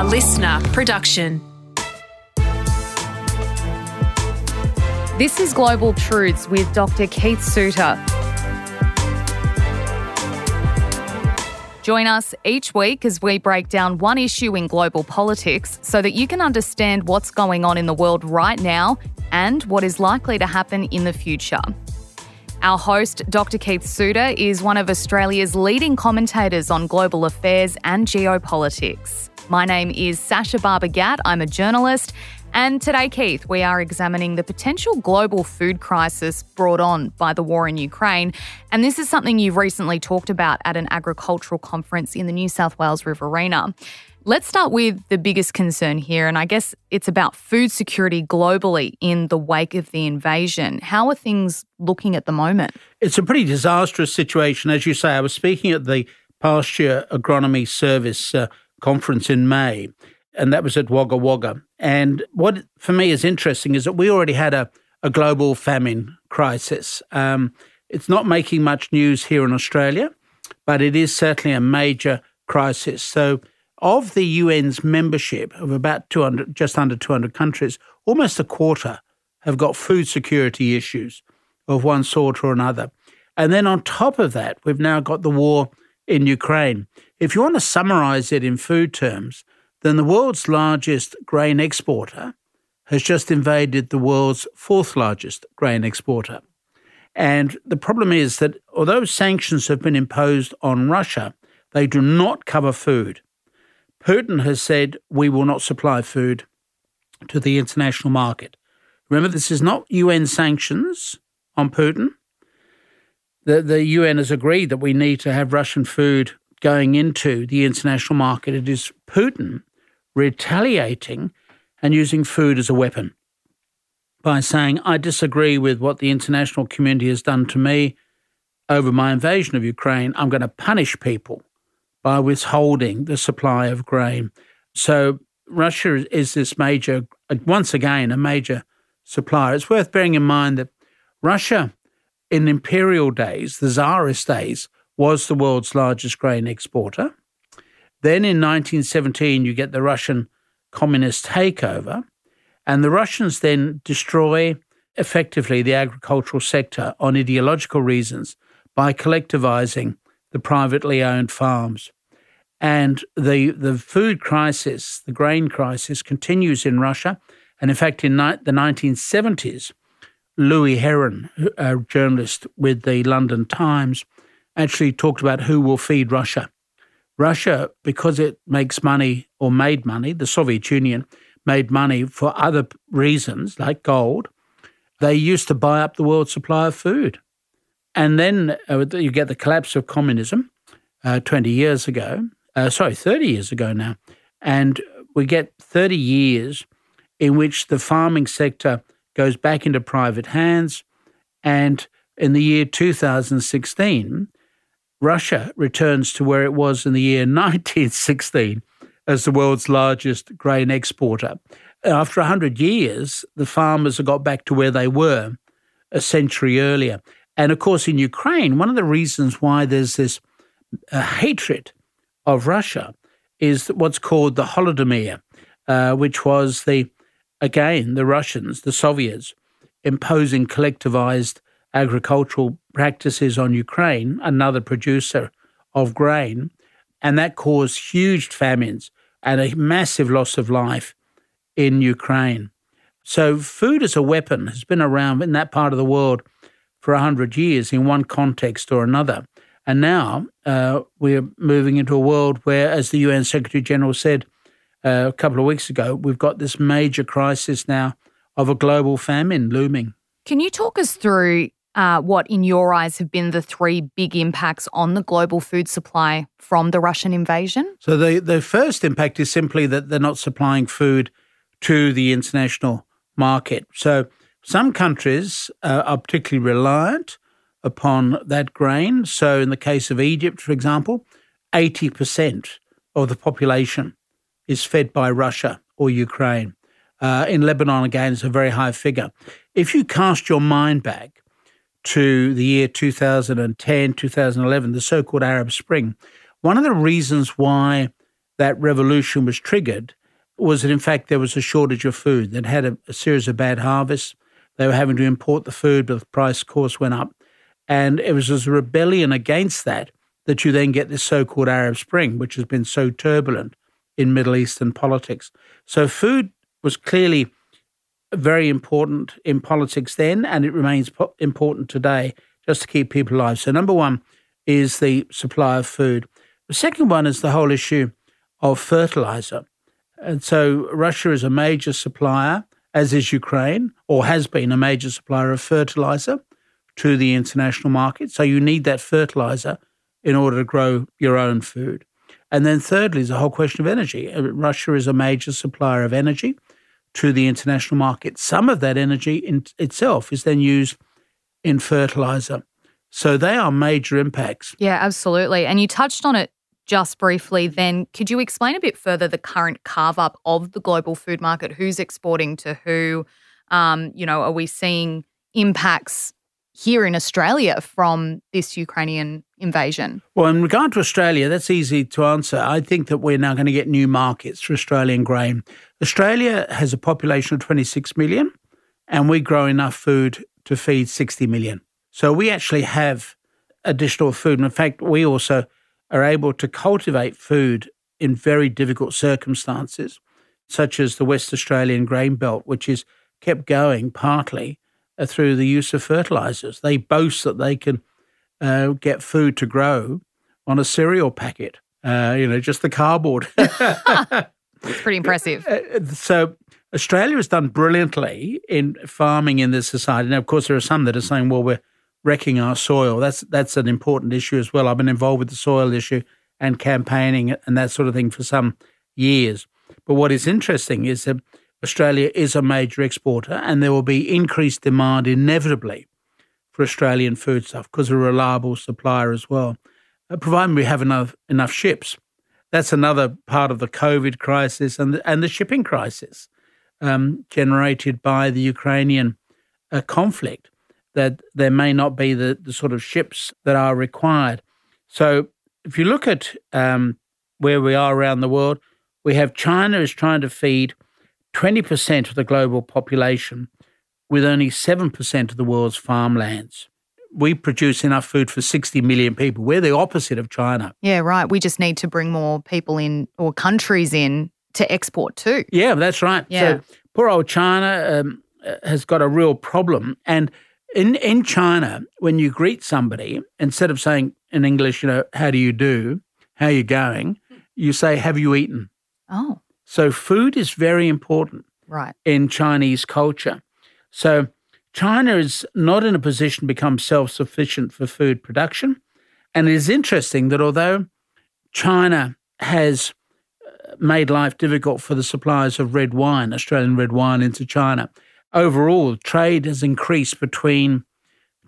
a listener production. This is Global Truths with Dr. Keith Suter. Join us each week as we break down one issue in global politics so that you can understand what's going on in the world right now and what is likely to happen in the future. Our host, Dr. Keith Suter, is one of Australia's leading commentators on global affairs and geopolitics. My name is Sasha Barbagat. I'm a journalist and today, Keith, we are examining the potential global food crisis brought on by the war in Ukraine. And this is something you've recently talked about at an agricultural conference in the New South Wales Riverina. Let's start with the biggest concern here, and I guess it's about food security globally in the wake of the invasion. How are things looking at the moment? It's a pretty disastrous situation. As you say, I was speaking at the Pasture Agronomy Service uh, conference in May, and that was at Wagga Wagga. And what for me is interesting is that we already had a, a global famine crisis. Um, it's not making much news here in Australia, but it is certainly a major crisis. So, of the UN's membership of about 200, just under 200 countries, almost a quarter have got food security issues of one sort or another. And then on top of that, we've now got the war in Ukraine. If you want to summarize it in food terms, then the world's largest grain exporter has just invaded the world's fourth largest grain exporter. And the problem is that although sanctions have been imposed on Russia, they do not cover food. Putin has said, we will not supply food to the international market. Remember, this is not UN sanctions on Putin. The, the UN has agreed that we need to have Russian food going into the international market. It is Putin retaliating and using food as a weapon by saying, I disagree with what the international community has done to me over my invasion of Ukraine. I'm going to punish people by withholding the supply of grain. So Russia is this major, once again, a major supplier. It's worth bearing in mind that Russia, in imperial days, the czarist days, was the world's largest grain exporter. Then in 1917, you get the Russian communist takeover, and the Russians then destroy effectively the agricultural sector on ideological reasons by collectivizing the privately owned farms. And the, the food crisis, the grain crisis, continues in Russia. And in fact, in ni- the 1970s, Louis Heren, a journalist with the London Times, actually talked about who will feed Russia. Russia, because it makes money or made money, the Soviet Union made money for other reasons like gold, they used to buy up the world supply of food. And then uh, you get the collapse of communism uh, 20 years ago, uh, sorry, 30 years ago now. And we get 30 years in which the farming sector goes back into private hands. And in the year 2016, Russia returns to where it was in the year 1916 as the world's largest grain exporter. After 100 years, the farmers have got back to where they were a century earlier. And of course, in Ukraine, one of the reasons why there's this uh, hatred of Russia is what's called the Holodomor, uh, which was the, again, the Russians, the Soviets, imposing collectivized agricultural practices on Ukraine, another producer of grain, and that caused huge famines and a massive loss of life in Ukraine. So, food as a weapon has been around in that part of the world for 100 years in one context or another. And now uh, we're moving into a world where, as the UN Secretary General said uh, a couple of weeks ago, we've got this major crisis now of a global famine looming. Can you talk us through uh, what, in your eyes, have been the three big impacts on the global food supply from the Russian invasion? So, the, the first impact is simply that they're not supplying food to the international market. So, some countries uh, are particularly reliant upon that grain. So, in the case of Egypt, for example, 80% of the population is fed by Russia or Ukraine. Uh, in Lebanon, again, it's a very high figure. If you cast your mind back to the year 2010, 2011, the so called Arab Spring, one of the reasons why that revolution was triggered was that, in fact, there was a shortage of food. They'd had a, a series of bad harvests. They were having to import the food, but the price, of course, went up. And it was as a rebellion against that that you then get this so called Arab Spring, which has been so turbulent in Middle Eastern politics. So food was clearly very important in politics then, and it remains po- important today just to keep people alive. So, number one is the supply of food. The second one is the whole issue of fertilizer. And so, Russia is a major supplier, as is Ukraine, or has been a major supplier of fertilizer to the international market. So, you need that fertilizer in order to grow your own food. And then, thirdly, is the whole question of energy. Uh, Russia is a major supplier of energy to the international market. Some of that energy in itself is then used in fertilizer. So they are major impacts. Yeah, absolutely. And you touched on it just briefly then. Could you explain a bit further the current carve up of the global food market? Who's exporting to who? Um, you know, are we seeing impacts here in Australia from this Ukrainian invasion? Well, in regard to Australia, that's easy to answer. I think that we're now going to get new markets for Australian grain. Australia has a population of 26 million, and we grow enough food to feed 60 million. So we actually have additional food. And in fact, we also are able to cultivate food in very difficult circumstances, such as the West Australian grain belt, which is kept going partly through the use of fertilizers. They boast that they can uh, get food to grow on a cereal packet, uh, you know, just the cardboard. it's pretty impressive. Uh, so Australia has done brilliantly in farming in this society. Now, of course, there are some that are saying, well, we're wrecking our soil. That's that's an important issue as well. I've been involved with the soil issue and campaigning and that sort of thing for some years. But what is interesting is that Australia is a major exporter, and there will be increased demand inevitably for Australian foodstuff because we're a reliable supplier as well, uh, provided we have enough enough ships. That's another part of the COVID crisis and the, and the shipping crisis um, generated by the Ukrainian uh, conflict. That there may not be the, the sort of ships that are required. So, if you look at um, where we are around the world, we have China is trying to feed 20% of the global population with only 7% of the world's farmlands. We produce enough food for 60 million people. We're the opposite of China. Yeah, right. We just need to bring more people in or countries in to export too. Yeah, that's right. Yeah. So poor old China um, has got a real problem. And in, in China, when you greet somebody, instead of saying in English, you know, how do you do? How are you going? You say, have you eaten? Oh. So food is very important right. in Chinese culture. So China is not in a position to become self sufficient for food production. And it is interesting that although China has uh, made life difficult for the suppliers of red wine, Australian red wine into China, overall trade has increased between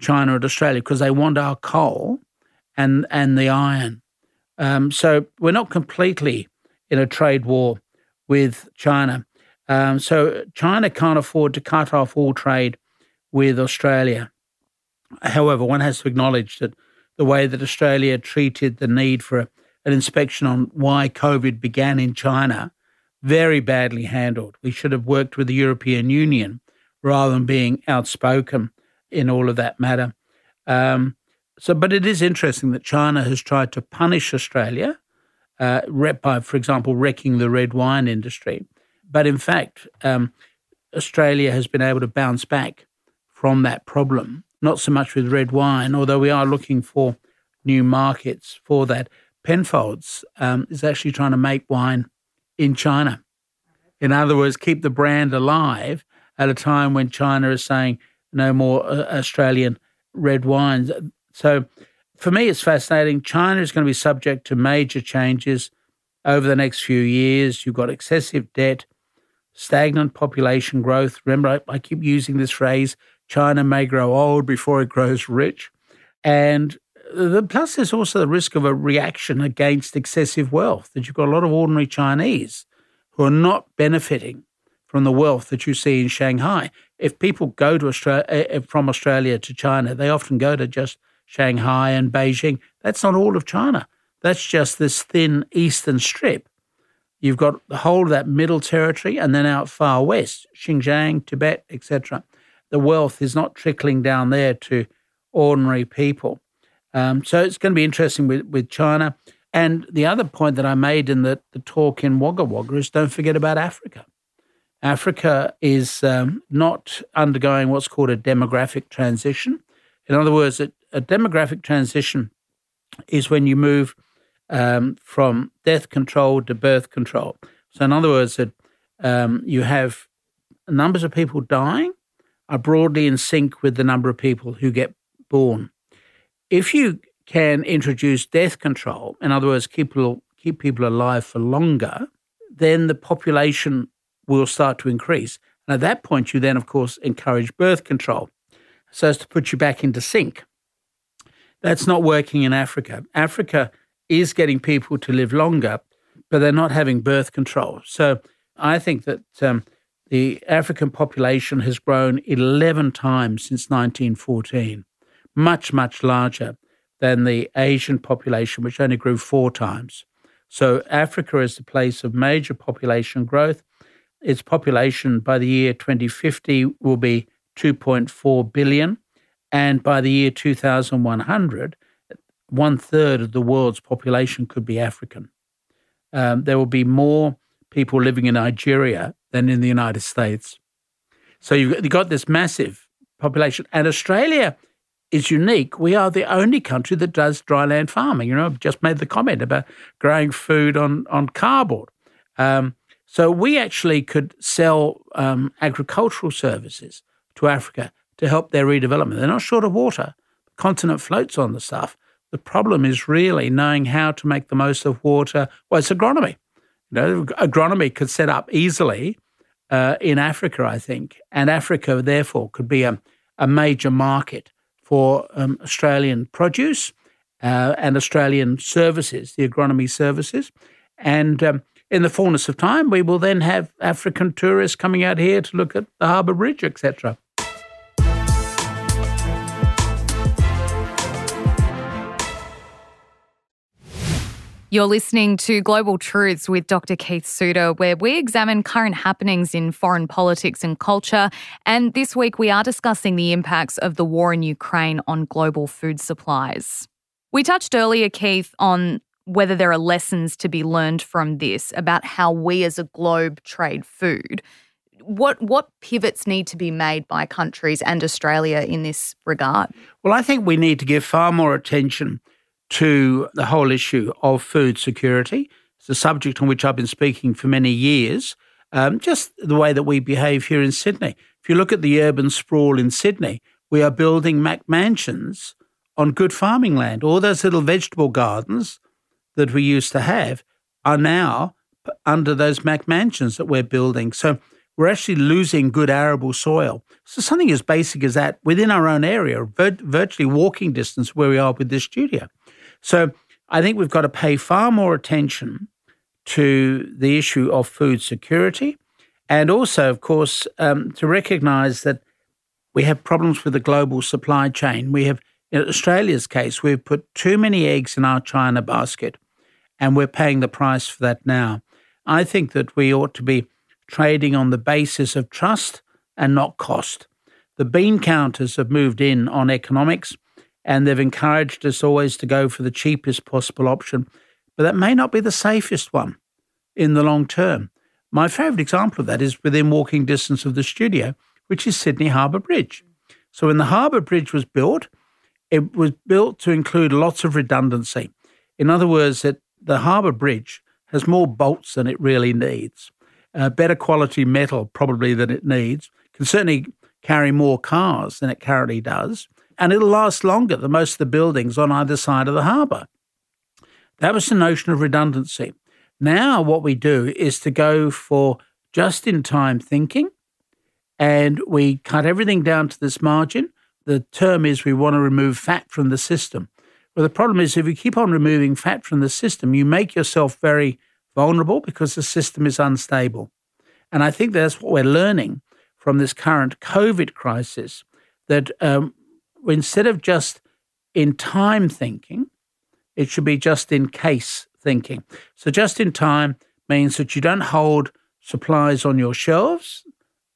China and Australia because they want our coal and, and the iron. Um, so we're not completely in a trade war with China. Um, so China can't afford to cut off all trade with Australia. However, one has to acknowledge that the way that Australia treated the need for a, an inspection on why COVID began in China, very badly handled. We should have worked with the European Union rather than being outspoken in all of that matter. Um, so, but it is interesting that China has tried to punish Australia uh, by, for example, wrecking the red wine industry. But in fact, um, Australia has been able to bounce back from that problem, not so much with red wine, although we are looking for new markets for that. Penfolds um, is actually trying to make wine in China. In other words, keep the brand alive at a time when China is saying no more uh, Australian red wines. So for me, it's fascinating. China is going to be subject to major changes over the next few years. You've got excessive debt, stagnant population growth. Remember, I, I keep using this phrase China may grow old before it grows rich. And the, plus, there's also the risk of a reaction against excessive wealth, that you've got a lot of ordinary Chinese who are not benefiting from the wealth that you see in Shanghai. If people go to Australia, eh, eh, from Australia to China, they often go to just Shanghai and Beijing. That's not all of China. That's just this thin eastern strip You've got the whole of that middle territory, and then out far west, Xinjiang, Tibet, etc. The wealth is not trickling down there to ordinary people. Um, so it's going to be interesting with, with China. And the other point that I made in the, the talk in Wagga Wagga is don't forget about Africa. Africa is um, not undergoing what's called a demographic transition. In other words, a, a demographic transition is when you move um, from death control to birth control. So, in other words, that um, you have numbers of people dying are broadly in sync with the number of people who get born. If you can introduce death control, in other words, keep people, keep people alive for longer, then the population will start to increase. And at that point, you then, of course, encourage birth control so as to put you back into sync. That's not working in Africa. Africa is getting people to live longer, but they're not having birth control. So I think that um, the African population has grown 11 times since 1914, much, much larger than the Asian population, which only grew four times. So Africa is the place of major population growth. Its population by the year 2050 will be 2.4 billion. And by the year 2100, one third of the world's population could be African. Um, there will be more people living in Nigeria than in the United States. So you've got this massive population. And Australia is unique. We are the only country that does dryland farming. You know, I've just made the comment about growing food on, on cardboard. Um, so we actually could sell um, agricultural services to Africa to help their redevelopment. They're not short of water. The continent floats on the stuff. The problem is really knowing how to make the most of water. Well, it's agronomy. You know, agronomy could set up easily uh, in Africa, I think, and Africa therefore could be a, a major market for um, Australian produce uh, and Australian services, the agronomy services, and um, in the fullness of time, we will then have African tourists coming out here to look at the Harbour Bridge, etc. You're listening to Global Truths with Dr. Keith Suter, where we examine current happenings in foreign politics and culture. And this week, we are discussing the impacts of the war in Ukraine on global food supplies. We touched earlier, Keith, on whether there are lessons to be learned from this about how we as a globe trade food. What what pivots need to be made by countries and Australia in this regard? Well, I think we need to give far more attention to the whole issue of food security. It's a subject on which I've been speaking for many years. Um, just the way that we behave here in Sydney. If you look at the urban sprawl in Sydney, we are building McMansions on good farming land. All those little vegetable gardens that we used to have are now under those McMansions that we're building. So we're actually losing good arable soil. So something as basic as that within our own area, virtually walking distance where we are with this studio. So I think we've got to pay far more attention to the issue of food security, and also, of course, um, to recognise that we have problems with the global supply chain. We have, in Australia's case, we've put too many eggs in our China basket and we're paying the price for that now. I think that we ought to be trading on the basis of trust and not cost. The bean counters have moved in on economics and they've encouraged us always to go for the cheapest possible option, but that may not be the safest one in the long term. My favourite example of that is within walking distance of the studio, which is Sydney Harbour Bridge. So when the Harbour Bridge was built, it was built to include lots of redundancy. In other words, that the Harbour Bridge has more bolts than it really needs, uh, better quality metal probably than it needs, can certainly carry more cars than it currently does, and it'll last longer than most of the buildings on either side of the harbour. That was the notion of redundancy. Now, what we do is to go for just in time thinking, and we cut everything down to this margin. The term is we want to remove fat from the system. Well, the problem is if you keep on removing fat from the system, you make yourself very vulnerable because the system is unstable. And I think that's what we're learning from this current COVID crisis that um, instead of just in time thinking, it should be just in case thinking. So, just in time means that you don't hold supplies on your shelves.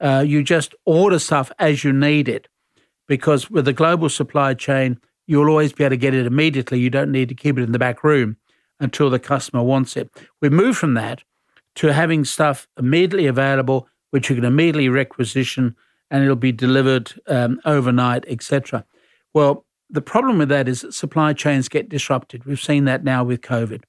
Uh, you just order stuff as you need it. Because with the global supply chain, you'll always be able to get it immediately. You don't need to keep it in the back room until the customer wants it. We move from that to having stuff immediately available, which you can immediately requisition and it'll be delivered um, overnight, etc. Well, the problem with that is supply chains get disrupted. We've seen that now with COVID.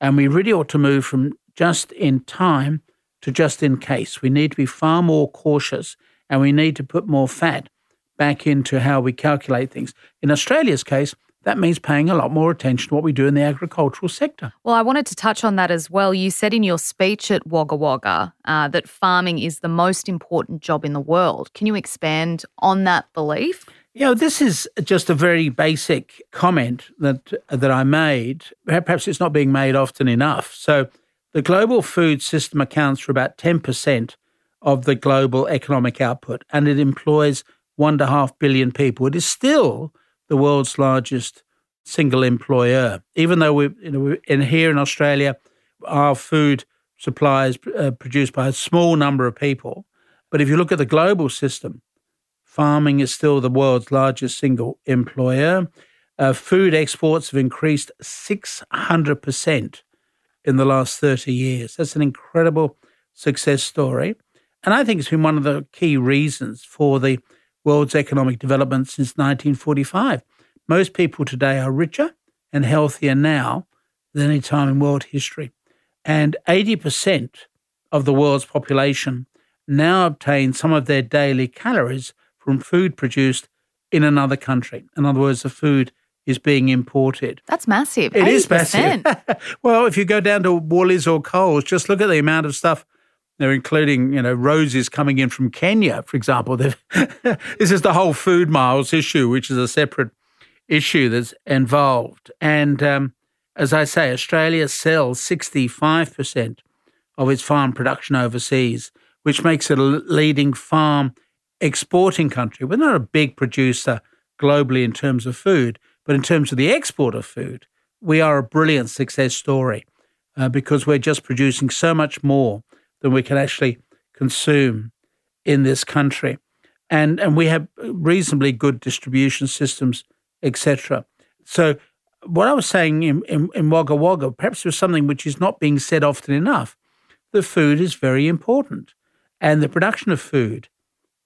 And we really ought to move from just in time to just in case. We need to be far more cautious and we need to put more fat back into how we calculate things. In Australia's case, that means paying a lot more attention to what we do in the agricultural sector. Well, I wanted to touch on that as well. You said in your speech at Wagga Wagga uh, that farming is the most important job in the world. Can you expand on that belief? You know, this is just a very basic comment that that I made. Perhaps it's not being made often enough. So, the global food system accounts for about ten percent of the global economic output, and it employs one and a half billion people. It is still the world's largest single employer, even though we, you know, in here in Australia, our food supply is uh, produced by a small number of people. But if you look at the global system, Farming is still the world's largest single employer. Uh, food exports have increased 600% in the last 30 years. That's an incredible success story. And I think it's been one of the key reasons for the world's economic development since 1945. Most people today are richer and healthier now than any time in world history. And 80% of the world's population now obtain some of their daily calories from food produced in another country. In other words, the food is being imported. That's massive. It 80%. is massive. well, if you go down to Woolies or Coles, just look at the amount of stuff they're including, you know, roses coming in from Kenya, for example. this is the whole food miles issue, which is a separate issue that's involved. And um, as I say, Australia sells 65% of its farm production overseas, which makes it a leading farm exporting country. We're not a big producer globally in terms of food, but in terms of the export of food, we are a brilliant success story uh, because we're just producing so much more than we can actually consume in this country. And, and we have reasonably good distribution systems, etc. So, what I was saying in, in, in Wagga Wagga, perhaps was something which is not being said often enough. The food is very important, and the production of food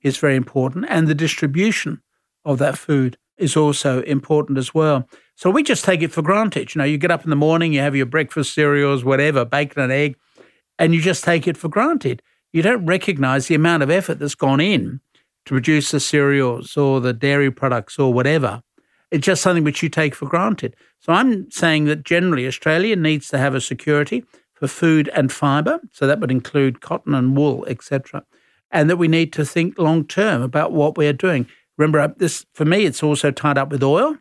is very important, and the distribution of that food is also important as well. So we just take it for granted. You know, you get up in the morning, you have your breakfast cereals, whatever, bacon and egg, and you just take it for granted. You don't recognize the amount of effort that's gone in to produce the cereals or the dairy products or whatever. It's just something which you take for granted. So I'm saying that generally Australia needs to have a security for food and fibre. So that would include cotton and wool, etc and that we need to think long term about what we are doing. Remember, uh, this for me, it's also tied up with oil.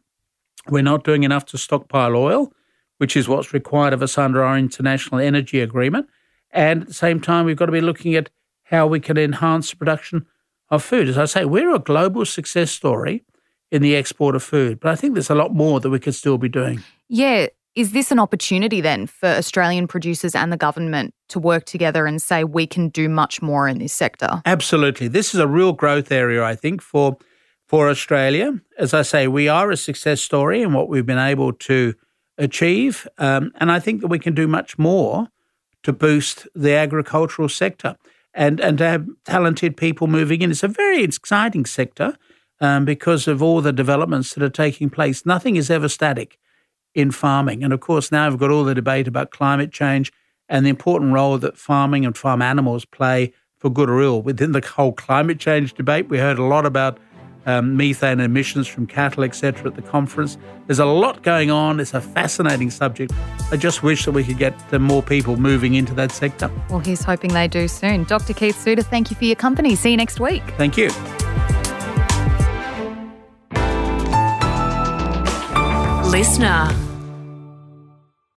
We're not doing enough to stockpile oil, which is what's required of us under our international energy agreement. And at the same time, we've got to be looking at how we can enhance the production of food. As I say, we're a global success story in the export of food, but I think there's a lot more that we could still be doing. Yeah, is this an opportunity then for Australian producers and the government to work together and say we can do much more in this sector? Absolutely. This is a real growth area, I think, for for Australia. As I say, we are a success story in what we've been able to achieve, um, and I think that we can do much more to boost the agricultural sector and and to have talented people moving in. It's a very exciting sector um, because of all the developments that are taking place. Nothing is ever static in farming. And of course, now we've got all the debate about climate change and the important role that farming and farm animals play for good or ill. Within the whole climate change debate, we heard a lot about um, methane emissions from cattle, etc., at the conference. There's a lot going on. It's a fascinating subject. I just wish that we could get more people moving into that sector. Well, here's hoping they do soon. Dr. Keith Suter, thank you for your company. See you next week. Thank you. Listener.